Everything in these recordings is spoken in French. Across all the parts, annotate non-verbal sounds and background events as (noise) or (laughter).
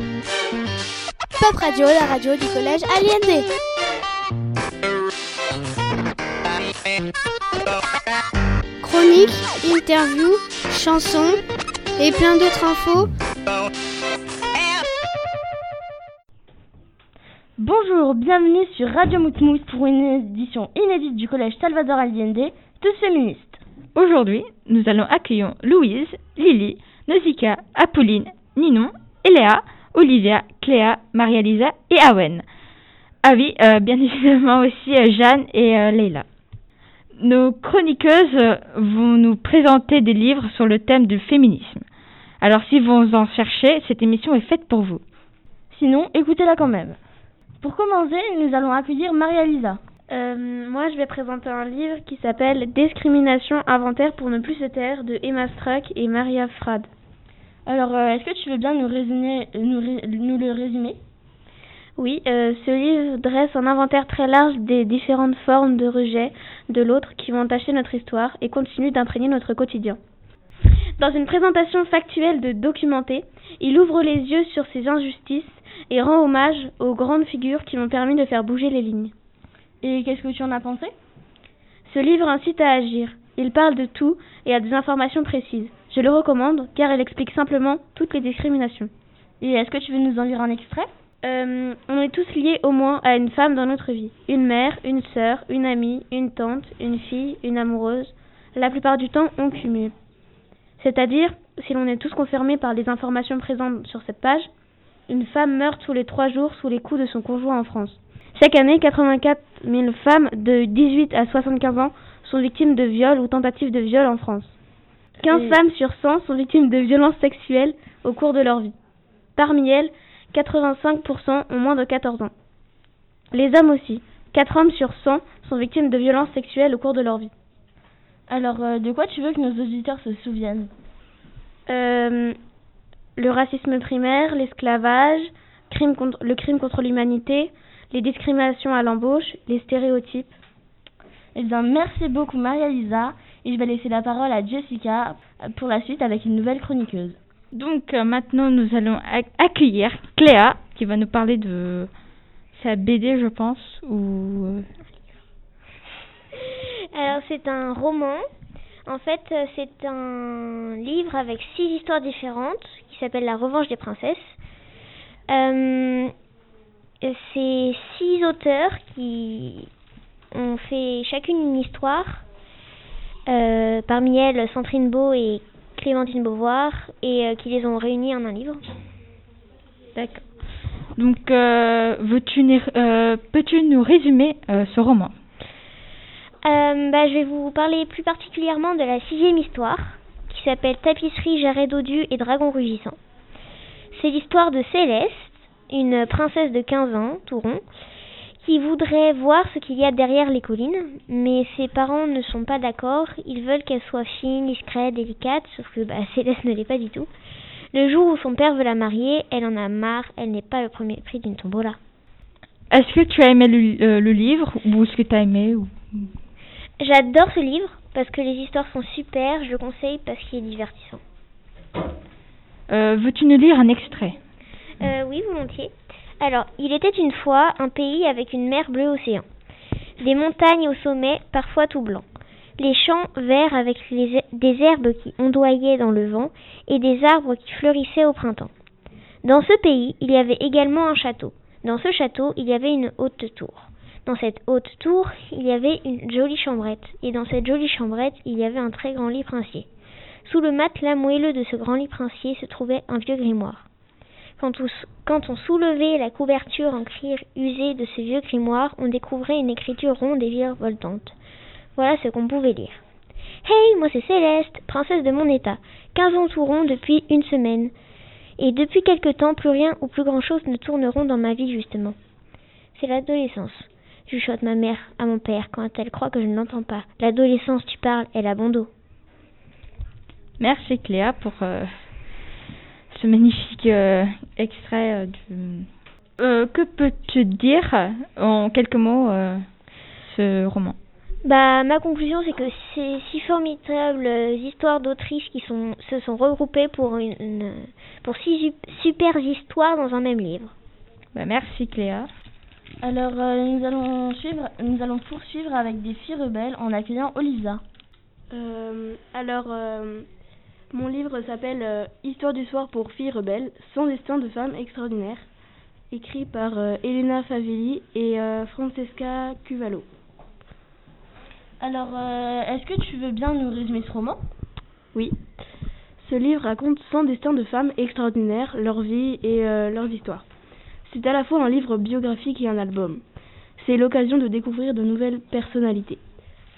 Pop Radio, la radio du collège Aliendé. Chroniques, interviews, chansons et plein d'autres infos. Bonjour, bienvenue sur Radio Moutmout pour une édition inédite du collège Salvador Allende, tous féministes. Aujourd'hui, nous allons accueillir Louise, Lily, Nausicaa, Apolline, Ninon, Eléa, Olivia, Cléa, Maria-Lisa et Awen. Ah oui, euh, bien (laughs) évidemment aussi euh, Jeanne et euh, Leila. Nos chroniqueuses vont nous présenter des livres sur le thème du féminisme. Alors si vous en cherchez, cette émission est faite pour vous. Sinon, écoutez-la quand même. Pour commencer, nous allons accueillir Maria-Lisa. Moi, je vais présenter un livre qui s'appelle Discrimination inventaire pour ne plus se taire de Emma Struck et Maria Frad. Alors, euh, est-ce que tu veux bien nous, résumer, nous, ré- nous le résumer? Oui, euh, ce livre dresse un inventaire très large des différentes formes de rejet de l'autre qui vont entacher notre histoire et continuent d'imprégner notre quotidien. Dans une présentation factuelle de documenté, il ouvre les yeux sur ces injustices et rend hommage aux grandes figures qui l'ont permis de faire bouger les lignes. Et qu'est-ce que tu en as pensé? Ce livre incite à agir. Il parle de tout et a des informations précises. Je le recommande car il explique simplement toutes les discriminations. Et est-ce que tu veux nous en lire un extrait? Euh, on est tous liés au moins à une femme dans notre vie. Une mère, une sœur, une amie, une tante, une fille, une amoureuse. La plupart du temps, on cumule. C'est-à-dire, si l'on est tous confirmés par les informations présentes sur cette page, une femme meurt tous les trois jours sous les coups de son conjoint en France. Chaque année, 84 000 femmes de 18 à 75 ans sont victimes de viols ou tentatives de viol en France. 15 Et- femmes sur 100 sont victimes de violences sexuelles au cours de leur vie. Parmi elles, 85% ont moins de 14 ans. Les hommes aussi. 4 hommes sur 100 sont victimes de violences sexuelles au cours de leur vie. Alors, euh, de quoi tu veux que nos auditeurs se souviennent? Euh, le racisme primaire, l'esclavage, crime contre- le crime contre l'humanité, les discriminations à l'embauche, les stéréotypes. Eh bien, merci beaucoup Maria-Lisa. Et je vais laisser la parole à Jessica euh, pour la suite avec une nouvelle chroniqueuse. Donc euh, maintenant nous allons ac- accueillir Cléa qui va nous parler de sa BD je pense ou euh, Alors c'est un roman. En fait, c'est un livre avec six histoires différentes qui s'appelle La Revanche des princesses. Euh, c'est six auteurs qui ont fait chacune une histoire. Euh, parmi elles, Sandrine Beau et Clémentine Beauvoir, et euh, qui les ont réunies en un livre. D'accord. Donc euh, veux-tu peux-tu nous résumer ce roman? Bah, je vais vous parler plus particulièrement de la sixième histoire, qui s'appelle Tapisserie, jarret dodu et dragon rugissant. C'est l'histoire de Céleste, une princesse de 15 ans, tout rond, qui voudrait voir ce qu'il y a derrière les collines, mais ses parents ne sont pas d'accord, ils veulent qu'elle soit fine, discrète, délicate, sauf que bah, (laughs) Céleste ne l'est pas du tout. Le jour où son père veut la marier, elle en a marre, elle n'est pas le premier prix d'une tombola. Est-ce que tu as aimé le, euh, le livre ou est-ce que tu as aimé ou... J'adore ce livre parce que les histoires sont super, je le conseille parce qu'il est divertissant. Euh, veux-tu nous lire un extrait? Euh, oui, volontiers. Alors, il était une fois un pays avec une mer bleue océan. Des montagnes au sommet, parfois tout blanc. Les champs verts avec les- des herbes qui ondoyaient dans le vent et des arbres qui fleurissaient au printemps. Dans ce pays, il y avait également un château. Dans ce château, il y avait une haute tour. Dans cette haute tour, il y avait une jolie chambrette. Et dans cette jolie chambrette, il y avait un très grand lit princier. Sous le matelas moelleux de ce grand lit princier se trouvait un vieux grimoire. Quand on, soulevait la couverture en cuir usé de ce vieux grimoire, on découvrait une écriture ronde et virevoltante. Voilà ce qu'on pouvait lire. Hey, moi c'est Céleste, princesse de mon état. 15 ans tout rond depuis une semaine. Et depuis quelque temps, plus rien ou plus grand chose ne tourneront dans ma vie justement. C'est l'adolescence. Chuchote ma mère à mon père quand elle croit que je ne l'entends pas. L'adolescence, tu parles, elle a bon dos. Merci Cléa pour euh, ce magnifique euh, extrait euh, du... Euh, que peux-tu dire en quelques mots euh, ce roman? Bah, ma conclusion, c'est que ces six formidables histoires d'autriches qui sont, se sont regroupées pour, une, pour six super histoires dans un même livre. Bah, merci Cléa. Alors, euh, nous, allons suivre, nous allons poursuivre avec des filles rebelles en accueillant Olisa. Euh, alors, euh, mon livre s'appelle euh, Histoire du soir pour filles rebelles, sans destin de femmes extraordinaires, écrit par euh, Elena Favelli et euh, Francesca Cuvalo. Alors, est-ce que tu veux bien nous résumer ce roman? Oui. Ce livre raconte 100 destins de femmes extraordinaires, leur vie et leurs histoires. C'est à la fois un livre biographique et un album. C'est l'occasion de découvrir de nouvelles personnalités.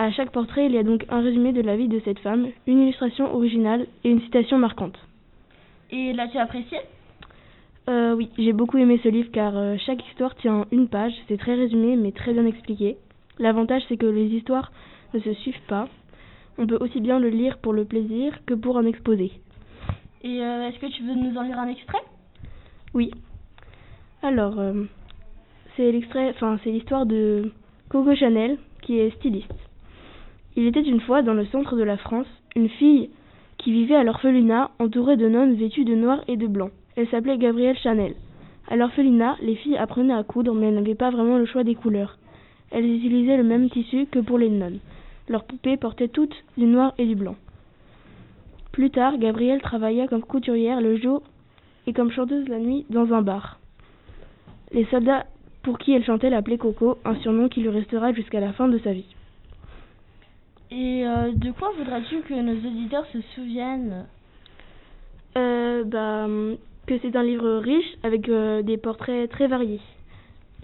À chaque portrait, il y a donc un résumé de la vie de cette femme, une illustration originale et une citation marquante. Et l'as-tu apprécié? Euh, oui, j'ai beaucoup aimé ce livre car euh, chaque histoire tient en une page, c'est très résumé mais très bien expliqué. L'avantage c'est que les histoires ne se suivent pas. On peut aussi bien le lire pour le plaisir que pour un exposé. Et euh, est-ce que tu veux nous en lire un extrait? Oui. Alors, c'est l'extrait, enfin c'est l'histoire de Coco Chanel qui est styliste. Il était une fois dans le centre de la France une fille qui vivait à l'orphelinat entourée de nonnes vêtues de noir et de blanc. Elle s'appelait Gabrielle Chanel. À l'orphelinat, les filles apprenaient à coudre mais elles n'avaient pas vraiment le choix des couleurs. Elles utilisaient le même tissu que pour les nonnes. Leurs poupées portaient toutes du noir et du blanc. Plus tard, Gabrielle travailla comme couturière le jour et comme chanteuse la nuit dans un bar. Les soldats pour qui elle chantait l'appelaient Coco, un surnom qui lui restera jusqu'à la fin de sa vie. Et euh, de quoi voudrais-tu que nos auditeurs se souviennent? Euh, bah, que c'est un livre riche avec euh, des portraits très variés.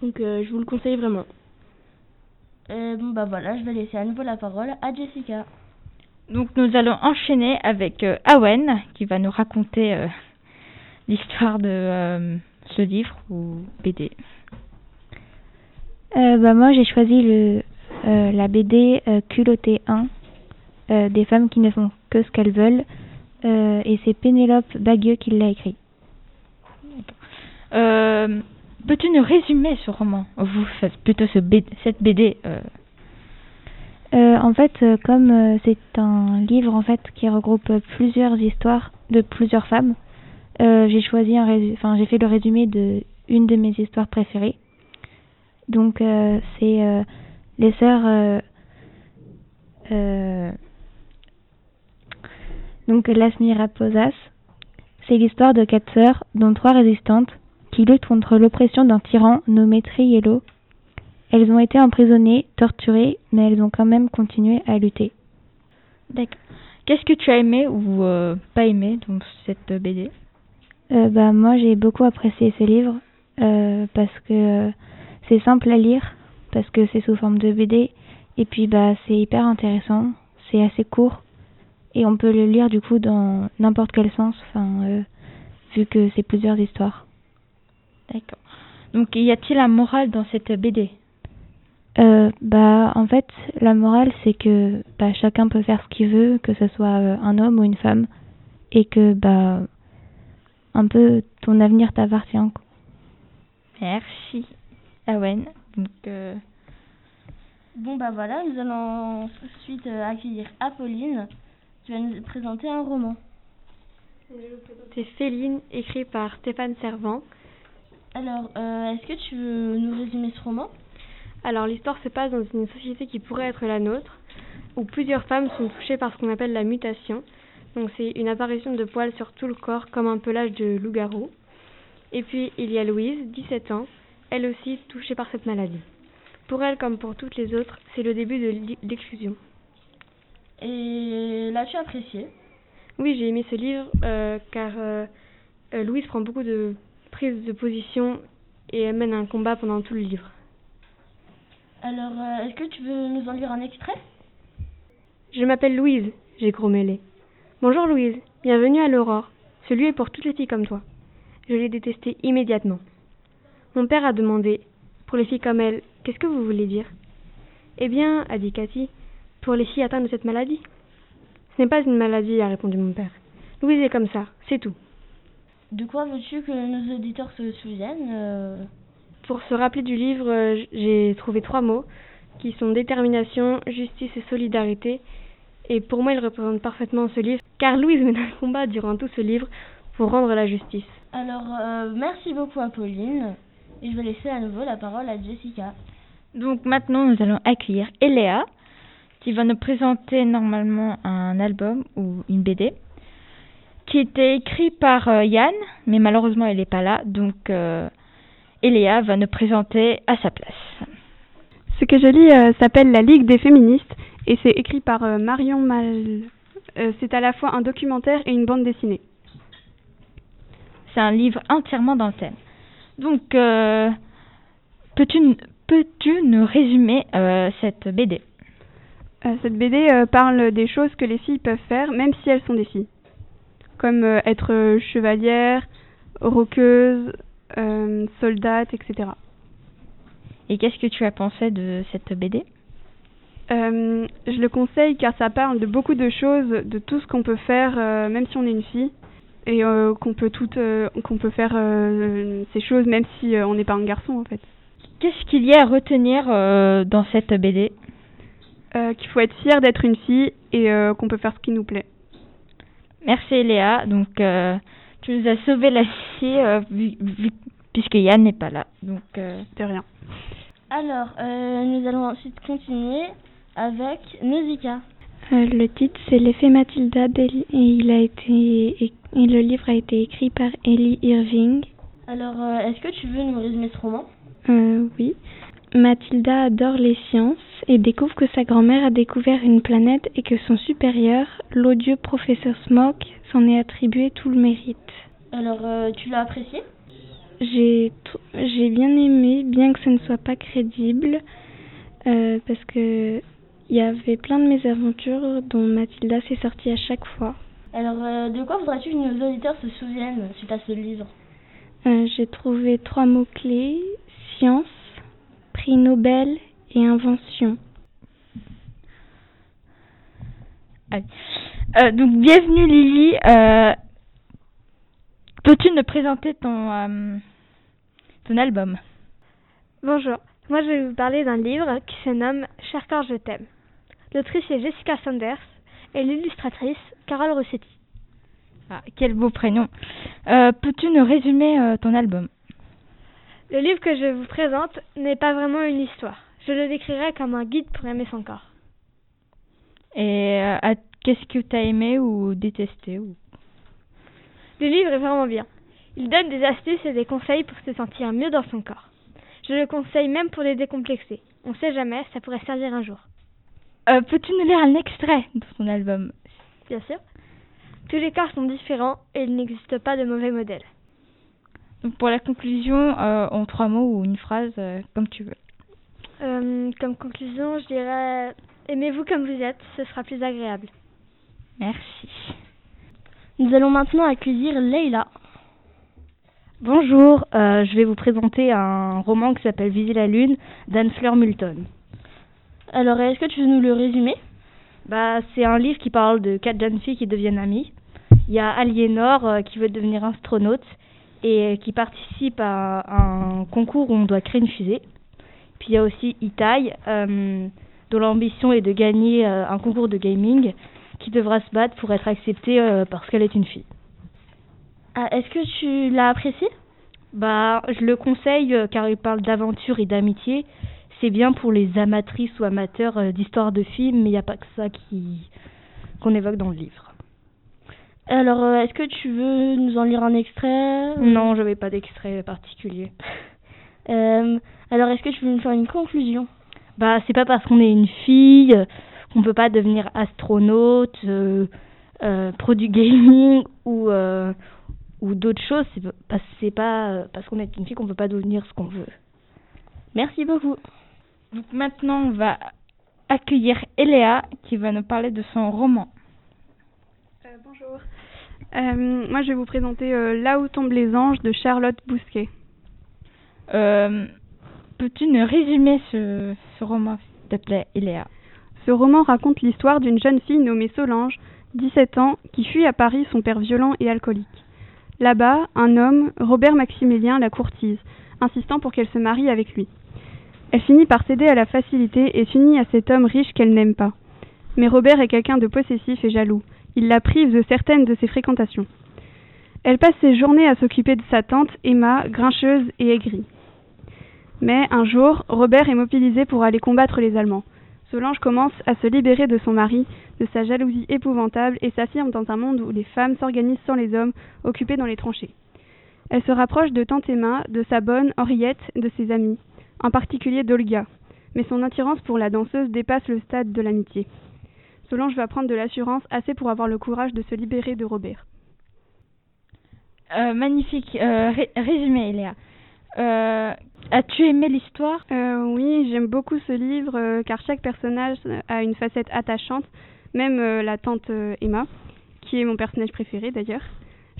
Donc euh, je vous le conseille vraiment. Euh, Bon bah voilà, je vais laisser à nouveau la parole à Jessica. Donc nous allons enchaîner avec euh, Awen qui va nous raconter euh, l'histoire de euh, ce livre ou BD. Euh, bah moi j'ai choisi le euh, la BD euh, Culottée 1 euh, des femmes qui ne font que ce qu'elles veulent euh, et c'est Pénélope Bagueux qui l'a écrit. Peux-tu nous résumer ce roman? Vous faites plutôt ce B- cette BD. en fait, comme c'est un livre en fait qui regroupe plusieurs histoires de plusieurs femmes, j'ai choisi un enfin j'ai fait le résumé de une de mes histoires préférées. Donc c'est les sœurs euh, euh, donc Lasmi Raposas. C'est l'histoire de quatre sœurs, dont trois résistantes, qui luttent contre l'oppression d'un tyran nommé Triello elles ont été emprisonnées, torturées, mais elles ont quand même continué à lutter. D'accord. Qu'est-ce que tu as aimé ou euh, pas aimé dans cette BD Euh, bah, moi, j'ai beaucoup apprécié ce livre euh, parce que c'est simple à lire, parce que c'est sous forme de BD, et puis bah, c'est hyper intéressant, c'est assez court, et on peut le lire du coup dans n'importe quel sens, enfin, euh, vu que c'est plusieurs histoires. D'accord. Donc y a-t-il un moral dans cette BD Euh, bah, en fait, la morale, c'est que bah, chacun peut faire ce qu'il veut, que ce soit euh, un homme ou une femme, et que bah, un peu ton avenir t'appartient. quoi. Merci. Awen. Donc euh, Bon bah voilà, nous allons tout de suite euh, accueillir Apolline qui va nous présenter un roman. C'est Féline, écrit par Stéphane Servant. Alors, euh, est-ce que tu veux nous résumer ce roman? Alors l'histoire se passe dans une société qui pourrait être la nôtre, où plusieurs femmes sont touchées par ce qu'on appelle la mutation. Donc c'est une apparition de poils sur tout le corps comme un pelage de loup-garou. Et puis il y a Louise, 17 ans, elle aussi touchée par cette maladie. Pour elle comme pour toutes les autres, c'est le début de l'exclusion. Et l'as-tu apprécié? Oui, j'ai aimé ce livre euh, car euh, euh, Louise prend beaucoup de prises de position et elle mène un combat pendant tout le livre. Alors, euh, est-ce que tu veux nous en lire un extrait? Je m'appelle Louise, j'ai grommelé. Bonjour Louise, bienvenue à l'Aurore. Ce lieu est pour toutes les filles comme toi. Je l'ai détesté immédiatement. Mon père a demandé, pour les filles comme elle, qu'est-ce que vous voulez dire? Eh bien, a dit Cathy, pour les filles atteintes de cette maladie. Ce n'est pas une maladie, a répondu mon père. Louise est comme ça, c'est tout. De quoi veux-tu que nos auditeurs se souviennent euh, Pour se rappeler du livre, j'ai trouvé trois mots. qui sont détermination, justice et solidarité. Et pour moi, il représente parfaitement ce livre, car Louise mène un combat durant tout ce livre pour rendre la justice. Alors, euh, merci beaucoup à Pauline. Et je vais laisser à nouveau la parole à Jessica. Donc maintenant, nous allons accueillir Eléa, qui va nous présenter normalement un album ou une BD, qui était écrit par euh, Yann, mais malheureusement, elle n'est pas là. Donc, euh, Eléa va nous présenter à sa place. Ce que je lis euh, s'appelle La Ligue des féministes et c'est écrit par euh, Marion Mal. Euh, c'est à la fois un documentaire et une bande dessinée. C'est un livre entièrement dans le thème. Donc, euh, peux-tu peux-tu nous résumer euh, cette BD Euh, cette BD parle des choses que les filles peuvent faire même si elles sont des filles. Comme être chevalière, roqueuse, soldate, etc. Et qu'est-ce que tu as pensé de cette BD Euh, je le conseille car ça parle de beaucoup de choses, de tout ce qu'on peut faire euh, même si on est une fille et euh, qu'on peut toutes euh, qu'on peut faire euh, ces choses même si euh, on n'est pas un garçon en fait. Qu'est-ce qu'il y a à retenir euh, dans cette BD Euh, qu'il faut être fier d'être une fille et euh, qu'on peut faire ce qui nous plaît. Merci Léa. Donc, euh, tu nous as sauvé la euh, vu- vu- puisque Yann n'est pas là. Donc, euh, De rien. Alors, euh, nous allons ensuite continuer avec Nausicaa. Euh, le titre c'est L'effet Mathilda et il a été et le livre a été écrit par Ellie Irving. Alors, euh, est-ce que tu veux nous résumer ce roman? Euh, oui. Mathilda adore les sciences et découvre que sa grand-mère a découvert une planète et que son supérieur, l'odieux professeur Smoke, s'en est attribué tout le mérite. Alors, euh, tu l'as apprécié? J'ai bien aimé, bien que ce ne soit pas crédible, euh, parce que il y avait plein de mésaventures dont Mathilda s'est sortie à chaque fois. Alors, euh, de quoi voudrais-tu que nos auditeurs se souviennent suite à ce livre Euh, J'ai trouvé trois mots-clés, science, prix Nobel et invention. euh, donc bienvenue Lily. Euh, Peux-tu nous présenter ton euh, ton album? Bonjour, moi je vais vous parler d'un livre qui se nomme Cher corps, je t'aime. L'autrice est Jessica Sanders et l'illustratrice Carole Rossetti. ah, Quel beau prénom. Euh, Peux-tu nous résumer euh, ton album? Le livre que je vous présente n'est pas vraiment une histoire. Je le décrirais comme un guide pour aimer son corps. Et euh, qu'est-ce que tu as aimé ou détesté ou... Le livre est vraiment bien. Il donne des astuces et des conseils pour se sentir mieux dans son corps. Je le conseille même pour les décomplexer. On sait jamais, ça pourrait servir un jour. Euh, Peux-tu nous lire un extrait de ton album? Bien sûr. Tous les corps sont différents et il n'existe pas de mauvais modèle. Donc pour la conclusion, euh, en trois mots ou une phrase, euh, comme tu veux. Euh, comme conclusion, je dirais aimez-vous comme vous êtes, ce sera plus agréable. Merci. Nous allons maintenant accueillir Leila. Bonjour, euh, je vais vous présenter un roman qui s'appelle Viser la Lune d'Anne Fleur Moulton. Alors, est-ce que tu veux nous le résumer? Bah, c'est un livre qui parle de quatre jeunes filles qui deviennent amies. Il y a Aliénor euh, qui veut devenir astronaute et euh, qui participe à un concours où on doit créer une fusée. Puis il y a aussi Itai, euh, dont l'ambition est de gagner un concours de gaming, qui devra se battre pour être acceptée parce qu'elle est une fille. Ah, Est-ce que tu l'as apprécié? Bah, je le conseille car il parle d'aventure et d'amitié. C'est bien pour les amatrices ou amateurs euh, d'histoires de films, mais il n'y a pas que ça qui qu'on évoque dans le livre. Alors, euh, est-ce que tu veux nous en lire un extrait Non, je n'avais pas d'extrait particulier. (laughs) Euh, alors, est-ce que tu veux nous faire une conclusion? Bah, c'est pas parce qu'on est une fille qu'on peut pas devenir astronaute, euh, euh, pro du gaming ou ou d'autres choses. C'est pas pas parce qu'on est une fille qu'on peut pas devenir ce qu'on veut. Merci beaucoup. Donc maintenant, on va accueillir Eléa qui va nous parler de son roman. Euh, bonjour. Euh, moi, je vais vous présenter euh, Là où tombent les anges de Charlotte Bousquet. Peux-tu nous résumer ce, ce roman, s'il te plaît, Eléa? Ce roman raconte l'histoire d'une jeune fille nommée Solange, 17 ans, qui fuit à Paris son père violent et alcoolique. Là-bas, un homme, Robert Maximilien, la courtise, insistant pour qu'elle se marie avec lui. Elle finit par céder à la facilité et s'unit à cet homme riche qu'elle n'aime pas. Mais Robert est quelqu'un de possessif et jaloux. Il la prive de certaines de ses fréquentations. Elle passe ses journées à s'occuper de sa tante Emma, grincheuse et aigrie. Mais un jour, Robert est mobilisé pour aller combattre les Allemands. Solange commence à se libérer de son mari, de sa jalousie épouvantable et s'affirme dans un monde où les femmes s'organisent sans les hommes, occupés dans les tranchées. Elle se rapproche de tante Emma, de sa bonne Henriette, de ses amis, en particulier d'Olga. Mais son attirance pour la danseuse dépasse le stade de l'amitié. Solange va prendre de l'assurance assez pour avoir le courage de se libérer de Robert. Euh, magnifique euh, ré- résumé, Léa. Euh, As-tu aimé l'histoire? Oui, j'aime beaucoup ce livre car chaque personnage a une facette attachante, même la tante Emma, qui est mon personnage préféré d'ailleurs.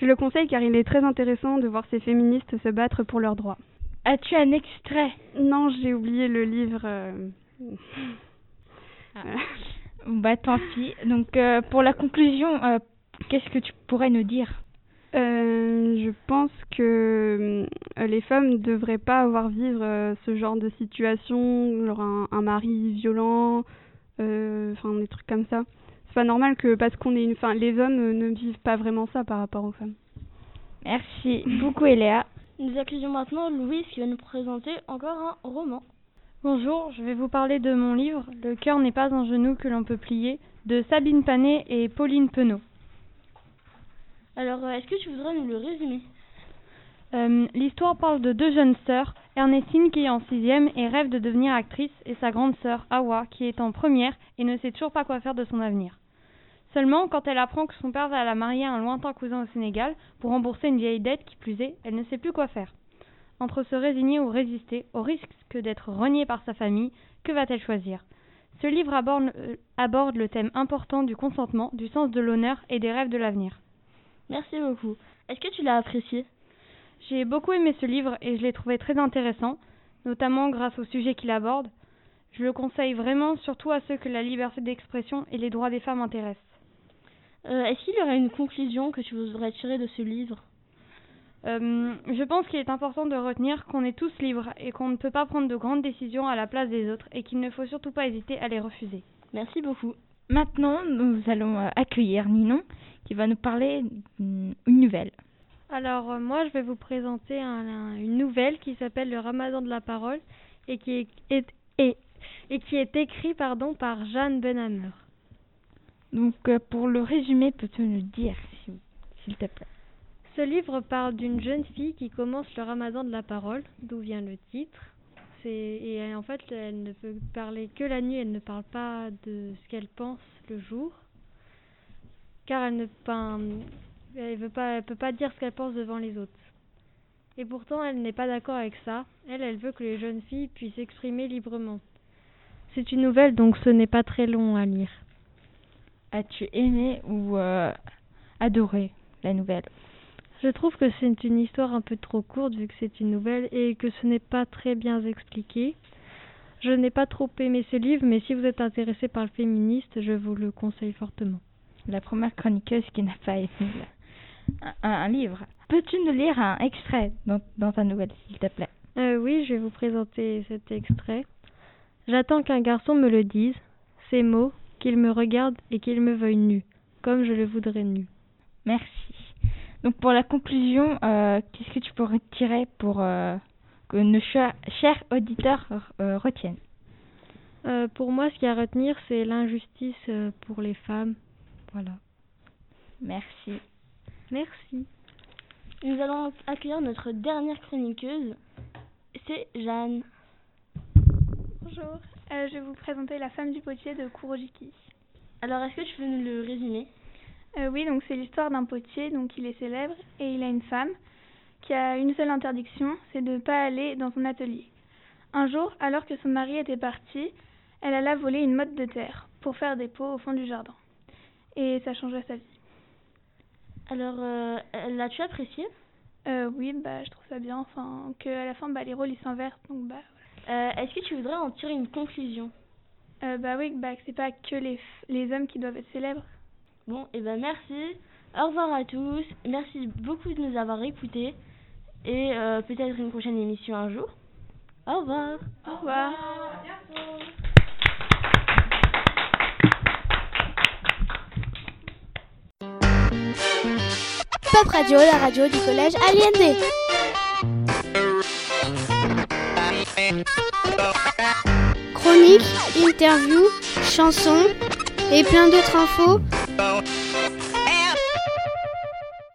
Je le conseille car il est très intéressant de voir ces féministes se battre pour leurs droits. As-tu un extrait? Non, j'ai oublié le livre. euh, Ah. Bah tant pis. Donc euh, pour la conclusion, euh, qu'est-ce que tu pourrais nous dire? Euh, je pense que les femmes ne devraient pas avoir vivre ce genre de situation, genre un, un mari violent, enfin des trucs comme ça. C'est pas normal que parce qu'on est une, enfin les hommes ne vivent pas vraiment ça par rapport aux femmes. Merci beaucoup, Eléa. Nous accueillons maintenant Louise qui va nous présenter encore un roman. Bonjour, je vais vous parler de mon livre Le cœur n'est pas un genou que l'on peut plier de Sabine Panet et Pauline Penaud. Alors, euh, est-ce que tu voudrais nous le résumer? Euh, L'histoire parle de deux jeunes sœurs, Ernestine qui est en sixième et rêve de devenir actrice et sa grande sœur Awa qui est en première et ne sait toujours pas quoi faire de son avenir. Seulement, quand elle apprend que son père va la marier à un lointain cousin au Sénégal pour rembourser une vieille dette qui plus est, elle ne sait plus quoi faire. Entre se résigner ou résister, au risque d'être reniée par sa famille, que va-t-elle choisir? Ce livre aborde, euh, aborde le thème important du consentement, du sens de l'honneur et des rêves de l'avenir. Merci beaucoup. Est-ce que tu l'as apprécié? J'ai beaucoup aimé ce livre et je l'ai trouvé très intéressant, notamment grâce au sujet qu'il aborde. Je le conseille vraiment, surtout à ceux que la liberté d'expression et les droits des femmes intéressent. Euh, Est-ce qu'il y aurait une conclusion que tu voudrais tirer de ce livre? Euh, je pense qu'il est important de retenir qu'on est tous libres et qu'on ne peut pas prendre de grandes décisions à la place des autres et qu'il ne faut surtout pas hésiter à les refuser. Merci beaucoup. Maintenant, nous allons euh, accueillir Ninon qui va nous parler d'une une nouvelle. Alors euh, moi je vais vous présenter un- un- une nouvelle qui s'appelle Le Ramadan de la parole et qui est, est- et, et qui est écrit pardon par Jeanne Benhammer. Donc euh, pour le résumé, peux-tu nous dire s'il s'il te plaît? Ce livre parle d'une jeune fille qui commence le ramadan de la parole, d'où vient le titre. Et elle- en fait elle ne peut parler que la nuit, elle ne parle pas de ce qu'elle pense le jour, car elle ne pas elle veut pas elle peut pas dire ce qu'elle pense devant les autres. Et pourtant elle n'est pas d'accord avec ça. Elle elle veut que les jeunes filles puissent s'exprimer librement. C'est une nouvelle donc ce n'est pas très long à lire. As-tu aimé ou euh, adoré la nouvelle? Je trouve que c'est une histoire un peu trop courte vu que c'est une nouvelle et que ce n'est pas très bien expliqué. Je n'ai pas trop aimé ce livre, mais si vous êtes intéressé par le féministe, je vous le conseille fortement. La première chroniqueuse qui n'a pas aimé un, un livre. Peux-tu nous lire un extrait dans, dans ta nouvelle, s'il te plaît? Euh, oui, je vais vous présenter cet extrait. J'attends qu'un garçon me le dise, ces mots, qu'il me regarde et qu'il me veuille nu, comme je le voudrais nu. Merci. Donc pour la conclusion, euh, qu'est-ce que tu pourrais tirer pour euh, que nos chers, chers auditeurs euh, retiennent? Euh, pour moi, ce qu'il y a à retenir, c'est l'injustice euh, pour les femmes. Voilà. Merci. Merci. Nous allons accueillir notre dernière chroniqueuse. C'est Jeanne. Bonjour, je vais vous présenter La femme du potier de Kurojiki. Alors, est-ce que tu peux nous le résumer? Euh, oui, donc c'est l'histoire d'un potier, donc il est célèbre et il a une femme qui a une seule interdiction, c'est de ne pas aller dans son atelier. Un jour, alors que son mari était parti, elle alla voler une motte de terre pour faire des pots au fond du jardin. Et ça changea sa vie. Alors, euh, l'as-tu apprécié? Euh, oui, bah je trouve ça bien, enfin que à la fin bah, les rôles ils s'inversent, donc bah Euh, Est-ce que tu voudrais en tirer une conclusion euh, bah oui, bah c'est pas que les hommes qui doivent être célèbres. Bon, et ben merci. Au revoir à tous. Merci beaucoup de nous avoir écoutés. Et euh, peut-être une prochaine émission un jour. Au revoir. Au revoir. Pop Radio, la radio du collège Aliendé. Chroniques, interviews, chansons et plein d'autres infos